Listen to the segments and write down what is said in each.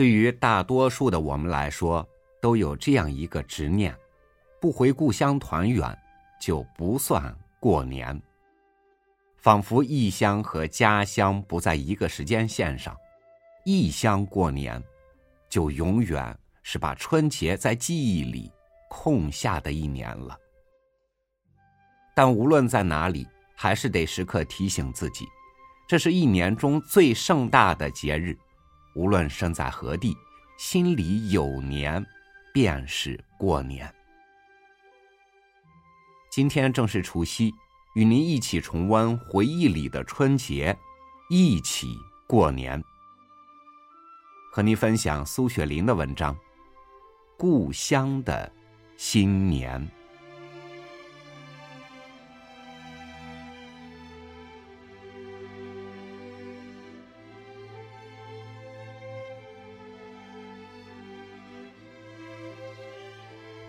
对于大多数的我们来说，都有这样一个执念：不回故乡团圆，就不算过年。仿佛异乡和家乡不在一个时间线上，异乡过年，就永远是把春节在记忆里空下的一年了。但无论在哪里，还是得时刻提醒自己，这是一年中最盛大的节日。无论身在何地，心里有年，便是过年。今天正是除夕，与您一起重温回忆里的春节，一起过年。和您分享苏雪林的文章《故乡的新年》。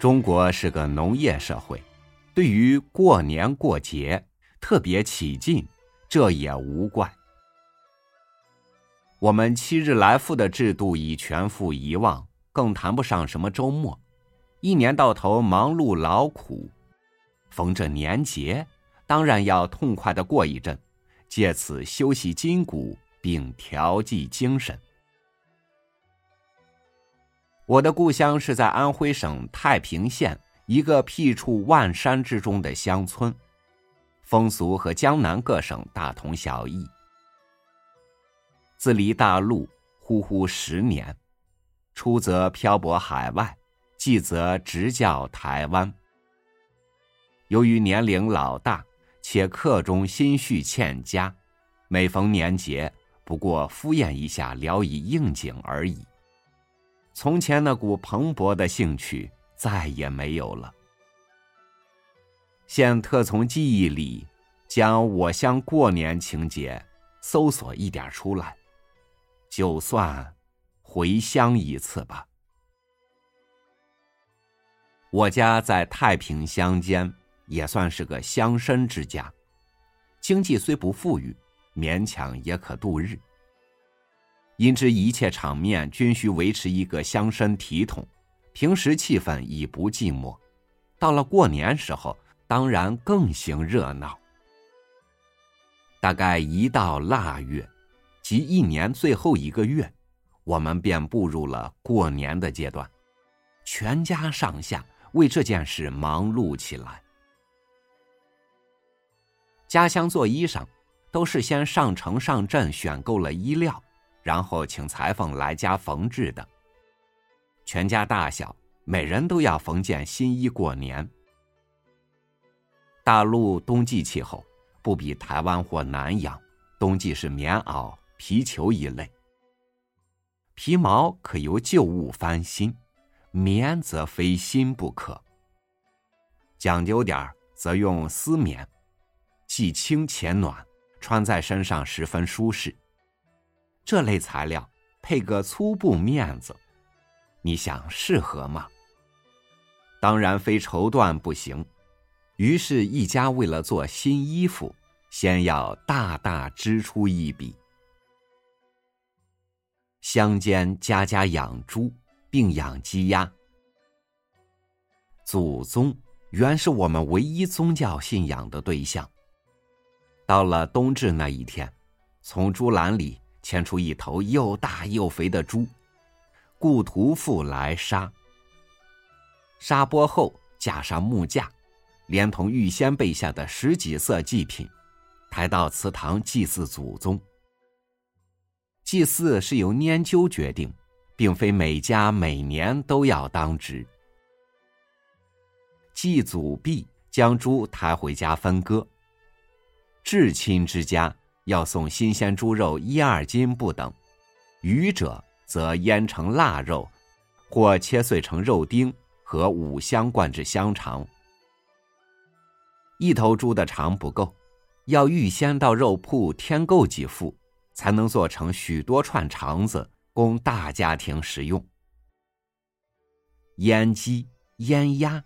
中国是个农业社会，对于过年过节特别起劲，这也无怪。我们七日来复的制度已全副遗忘，更谈不上什么周末。一年到头忙碌劳苦，逢着年节，当然要痛快的过一阵，借此休息筋骨并调剂精神。我的故乡是在安徽省太平县一个僻处万山之中的乡村，风俗和江南各省大同小异。自离大陆呼呼十年，出则漂泊海外，继则执教台湾。由于年龄老大，且客中心绪欠佳，每逢年节，不过敷衍一下，聊以应景而已。从前那股蓬勃的兴趣再也没有了。现特从记忆里将我乡过年情节搜索一点出来，就算回乡一次吧。我家在太平乡间，也算是个乡绅之家，经济虽不富裕，勉强也可度日。因之一切场面均需维持一个乡绅体统，平时气氛已不寂寞，到了过年时候，当然更行热闹。大概一到腊月，即一年最后一个月，我们便步入了过年的阶段，全家上下为这件事忙碌起来。家乡做衣裳，都是先上城上镇选购了衣料。然后请裁缝来家缝制的。全家大小每人都要缝件新衣过年。大陆冬季气候不比台湾或南洋，冬季是棉袄、皮裘一类。皮毛可由旧物翻新，棉则非新不可。讲究点儿，则用丝棉，既轻且暖，穿在身上十分舒适。这类材料配个粗布面子，你想适合吗？当然非绸缎不行。于是，一家为了做新衣服，先要大大支出一笔。乡间家家养猪，并养鸡鸭。祖宗原是我们唯一宗教信仰的对象。到了冬至那一天，从猪栏里。牵出一头又大又肥的猪，故屠夫来杀。杀剥后，架上木架，连同预先备下的十几色祭品，抬到祠堂祭祀祖宗。祭祀是由拈阄决定，并非每家每年都要当值。祭祖毕，将猪抬回家分割。至亲之家。要送新鲜猪肉一二斤不等，余者则腌成腊肉，或切碎成肉丁和五香灌制香肠。一头猪的肠不够，要预先到肉铺添购几副，才能做成许多串肠子，供大家庭食用。腌鸡、腌鸭、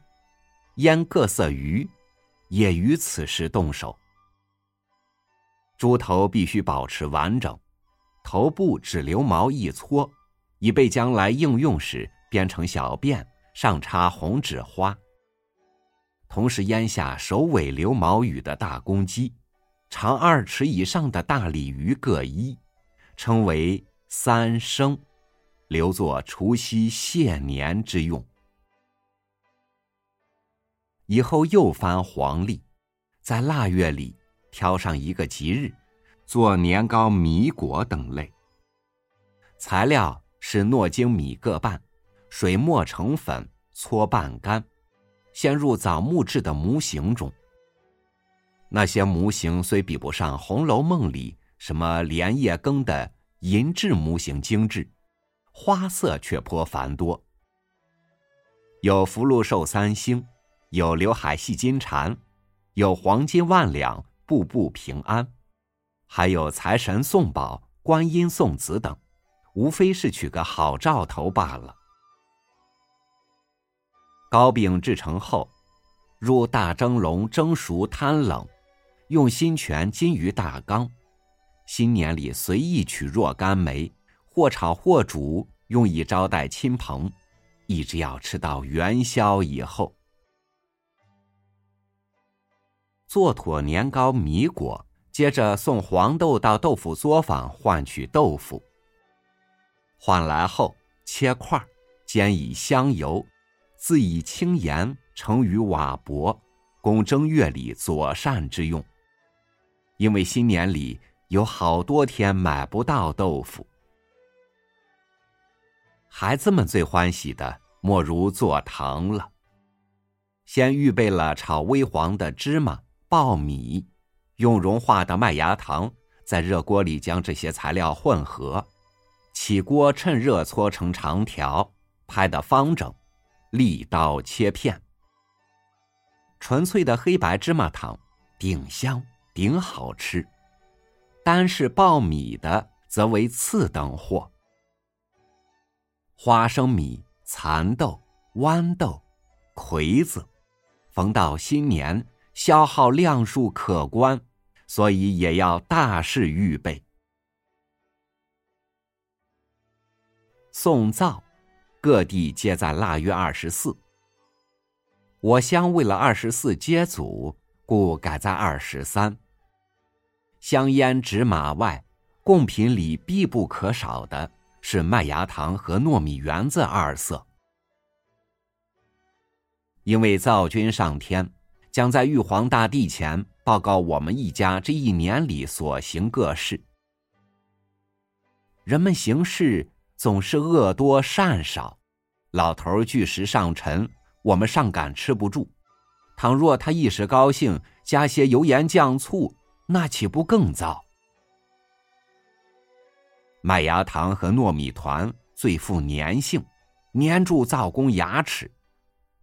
腌各色鱼，也于此时动手。猪头必须保持完整，头部只留毛一撮，以备将来应用时编成小辫，上插红纸花。同时腌下首尾留毛羽的大公鸡，长二尺以上的大鲤鱼各一，称为三生，留作除夕谢年之用。以后又翻黄历，在腊月里挑上一个吉日，做年糕、米果等类。材料是糯精米各半，水磨成粉，搓拌干，先入枣木制的模型中。那些模型虽比不上《红楼梦》里什么莲叶羹的银质模型精致，花色却颇繁多，有福禄寿三星。有刘海戏金蝉，有黄金万两，步步平安，还有财神送宝、观音送子等，无非是取个好兆头罢了。糕饼制成后，入大蒸笼蒸熟摊冷，用新泉金鱼大缸。新年里随意取若干枚，或炒或煮，用以招待亲朋，一直要吃到元宵以后。做妥年糕、米果，接着送黄豆到豆腐作坊换取豆腐。换来后切块，煎以香油，自以轻盐盛于瓦钵，供正月里左膳之用。因为新年里有好多天买不到豆腐，孩子们最欢喜的莫如做糖了。先预备了炒微黄的芝麻。爆米，用融化的麦芽糖在热锅里将这些材料混合，起锅趁热搓成长条，拍得方整，立刀切片。纯粹的黑白芝麻糖顶香顶好吃，单是爆米的则为次等货。花生米、蚕豆、豌豆、葵子，逢到新年。消耗量数可观，所以也要大事预备。送灶，各地皆在腊月二十四。我乡为了二十四接祖，故改在二十三。香烟纸马外，贡品里必不可少的是麦芽糖和糯米圆子二色，因为灶君上天。将在玉皇大帝前报告我们一家这一年里所行各事。人们行事总是恶多善少，老头巨石上沉，我们上赶吃不住。倘若他一时高兴，加些油盐酱醋，那岂不更糟？麦芽糖和糯米团最富粘性，粘住灶公牙齿。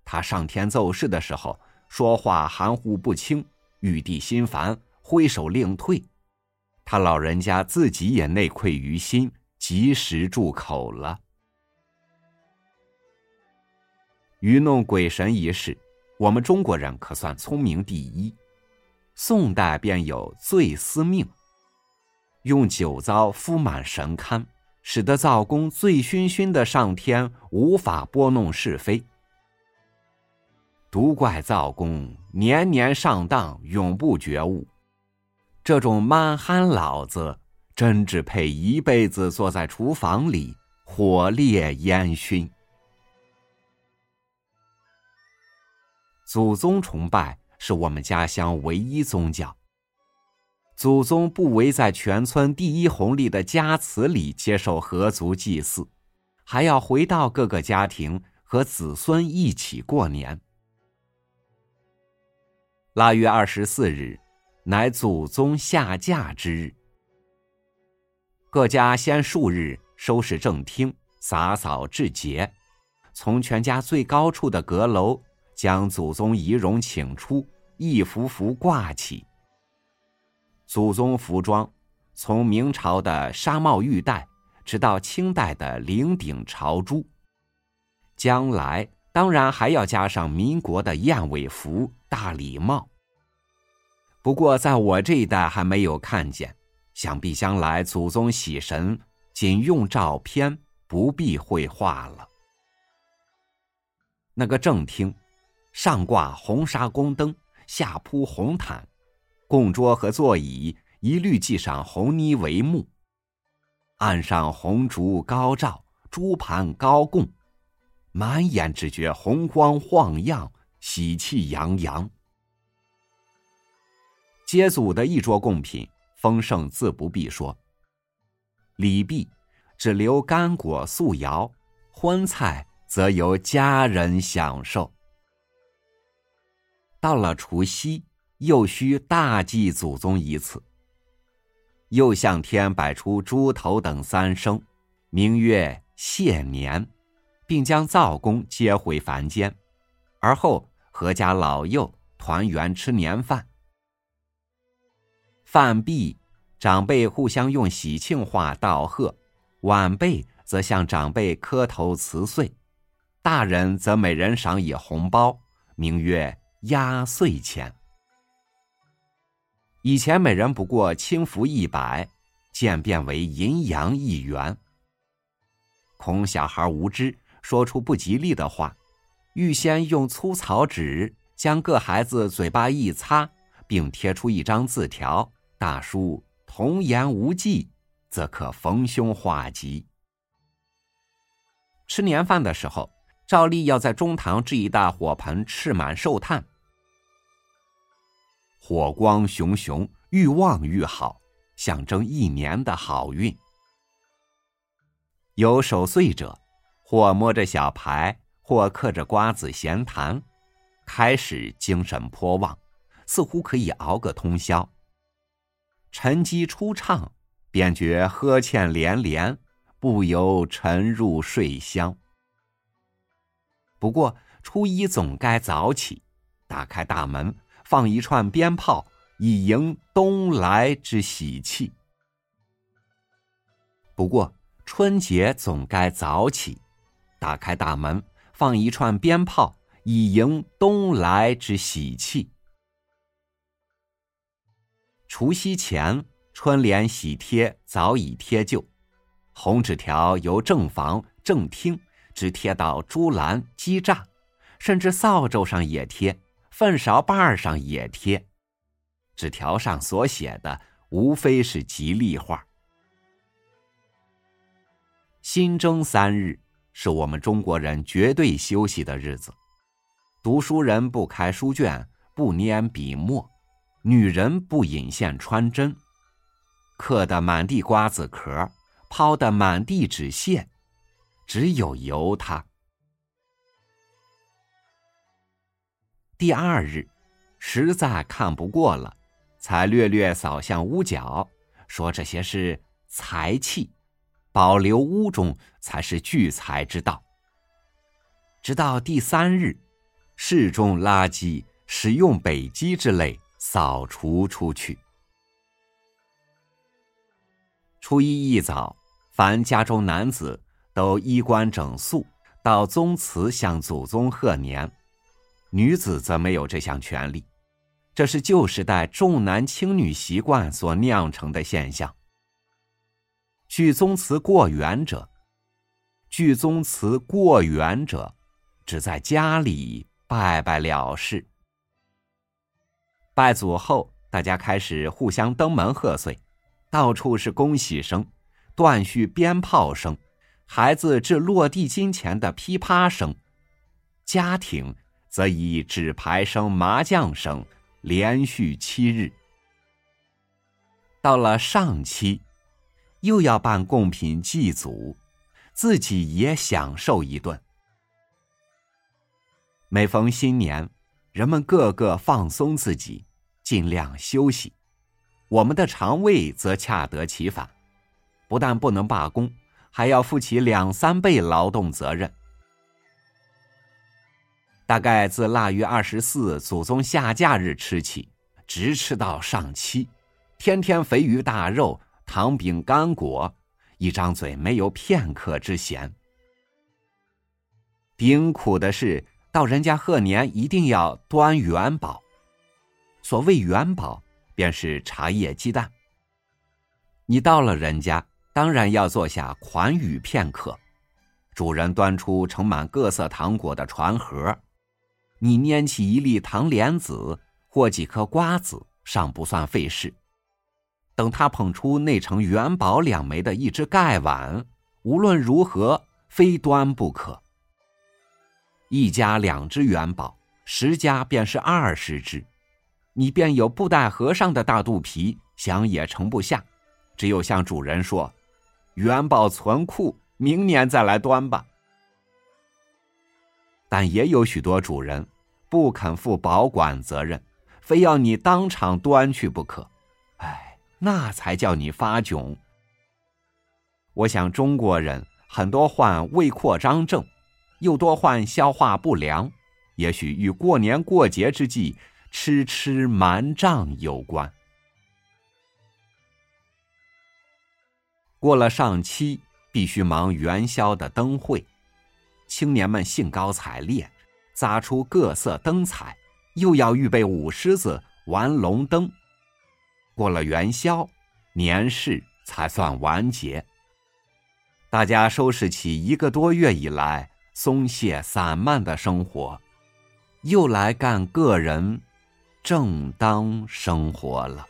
他上天奏事的时候。说话含糊不清，玉帝心烦，挥手令退。他老人家自己也内愧于心，及时住口了。愚弄鬼神一事，我们中国人可算聪明第一。宋代便有醉司命，用酒糟敷满神龛，使得灶公醉醺醺的上天，无法拨弄是非。独怪灶公年年上当，永不觉悟。这种蛮憨老子，真只配一辈子坐在厨房里，火烈烟熏。祖宗崇拜是我们家乡唯一宗教。祖宗不唯在全村第一红利的家祠里接受合族祭祀，还要回到各个家庭和子孙一起过年。腊月二十四日，乃祖宗下嫁之日。各家先数日收拾正厅，洒扫至洁，从全家最高处的阁楼将祖宗仪容请出，一幅幅挂起。祖宗服装，从明朝的纱帽玉带，直到清代的领顶朝珠，将来当然还要加上民国的燕尾服。大礼帽。不过在我这一代还没有看见，想必将来祖宗喜神仅用照片，不必绘画了。那个正厅，上挂红纱宫灯，下铺红毯，供桌和座椅一律系上红泥帷幕，案上红烛高照，珠盘高供，满眼只觉红光晃漾，喜气洋洋。接祖的一桌贡品丰盛自不必说。礼毕，只留干果素肴，荤菜。则由家人享受。到了除夕，又需大祭祖宗一次。又向天摆出猪头等三牲，名曰谢年，并将灶公接回凡间，而后阖家老幼团圆吃年饭。饭毕，长辈互相用喜庆话道贺，晚辈则向长辈磕头辞岁。大人则每人赏以红包，名曰压岁钱。以前每人不过轻浮一百，渐变为银洋一元。恐小孩无知，说出不吉利的话，预先用粗草纸将各孩子嘴巴一擦，并贴出一张字条，大叔“童言无忌”，则可逢凶化吉。吃年饭的时候。照例要在中堂置一大火盆，赤满寿炭，火光熊熊，愈旺愈好，象征一年的好运。有守岁者，或摸着小牌，或嗑着瓜子闲谈，开始精神颇旺，似乎可以熬个通宵。沉积初唱，便觉呵欠连连，不由沉入睡乡。不过初一总该早起，打开大门，放一串鞭炮，以迎东来之喜气。不过春节总该早起，打开大门，放一串鞭炮，以迎东来之喜气。除夕前，春联喜贴早已贴就，红纸条由正房、正厅。只贴到猪栏、鸡栅，甚至扫帚上也贴，粪勺把上也贴。纸条上所写的无非是吉利话。新征三日是我们中国人绝对休息的日子，读书人不开书卷，不拈笔墨；女人不引线穿针，嗑得满地瓜子壳，抛的满地纸屑。只有由他。第二日，实在看不过了，才略略扫向屋角，说这些是财气，保留屋中才是聚财之道。直到第三日，室中垃圾、使用北极之类扫除出去。初一一早，凡家中男子。都衣冠整肃，到宗祠向祖宗贺年；女子则没有这项权利。这是旧时代重男轻女习惯所酿成的现象。去宗祠过远者，去宗祠过远者，只在家里拜拜了事。拜祖后，大家开始互相登门贺岁，到处是恭喜声、断续鞭炮声。孩子至落地金钱的噼啪声，家庭则以纸牌声、麻将声连续七日。到了上期，又要办贡品祭祖，自己也享受一顿。每逢新年，人们个个放松自己，尽量休息。我们的肠胃则恰得其反，不但不能罢工。还要负起两三倍劳动责任。大概自腊月二十四祖宗下嫁日吃起，直吃到上七，天天肥鱼大肉、糖饼干果，一张嘴没有片刻之闲。顶苦的是，到人家贺年一定要端元宝。所谓元宝，便是茶叶鸡蛋。你到了人家。当然要坐下款语片刻，主人端出盛满各色糖果的船盒，你拈起一粒糖莲子或几颗瓜子，尚不算费事。等他捧出内盛元宝两枚的一只盖碗，无论如何非端不可。一家两只元宝，十家便是二十只，你便有布袋和尚的大肚皮，想也盛不下。只有向主人说：“元宝存库，明年再来端吧。”但也有许多主人不肯负保管责任，非要你当场端去不可。那才叫你发窘。我想中国人很多患胃扩张症，又多患消化不良，也许与过年过节之际吃吃瞒胀有关。过了上期，必须忙元宵的灯会，青年们兴高采烈，砸出各色灯彩，又要预备舞狮子、玩龙灯。过了元宵，年事才算完结。大家收拾起一个多月以来松懈散漫的生活，又来干个人正当生活了。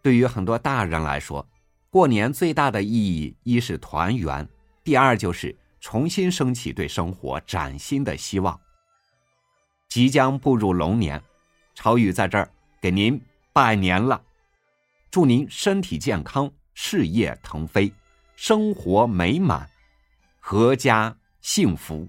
对于很多大人来说，过年最大的意义一是团圆，第二就是重新升起对生活崭新的希望。即将步入龙年，朝宇在这儿给您拜年了，祝您身体健康，事业腾飞，生活美满，阖家幸福。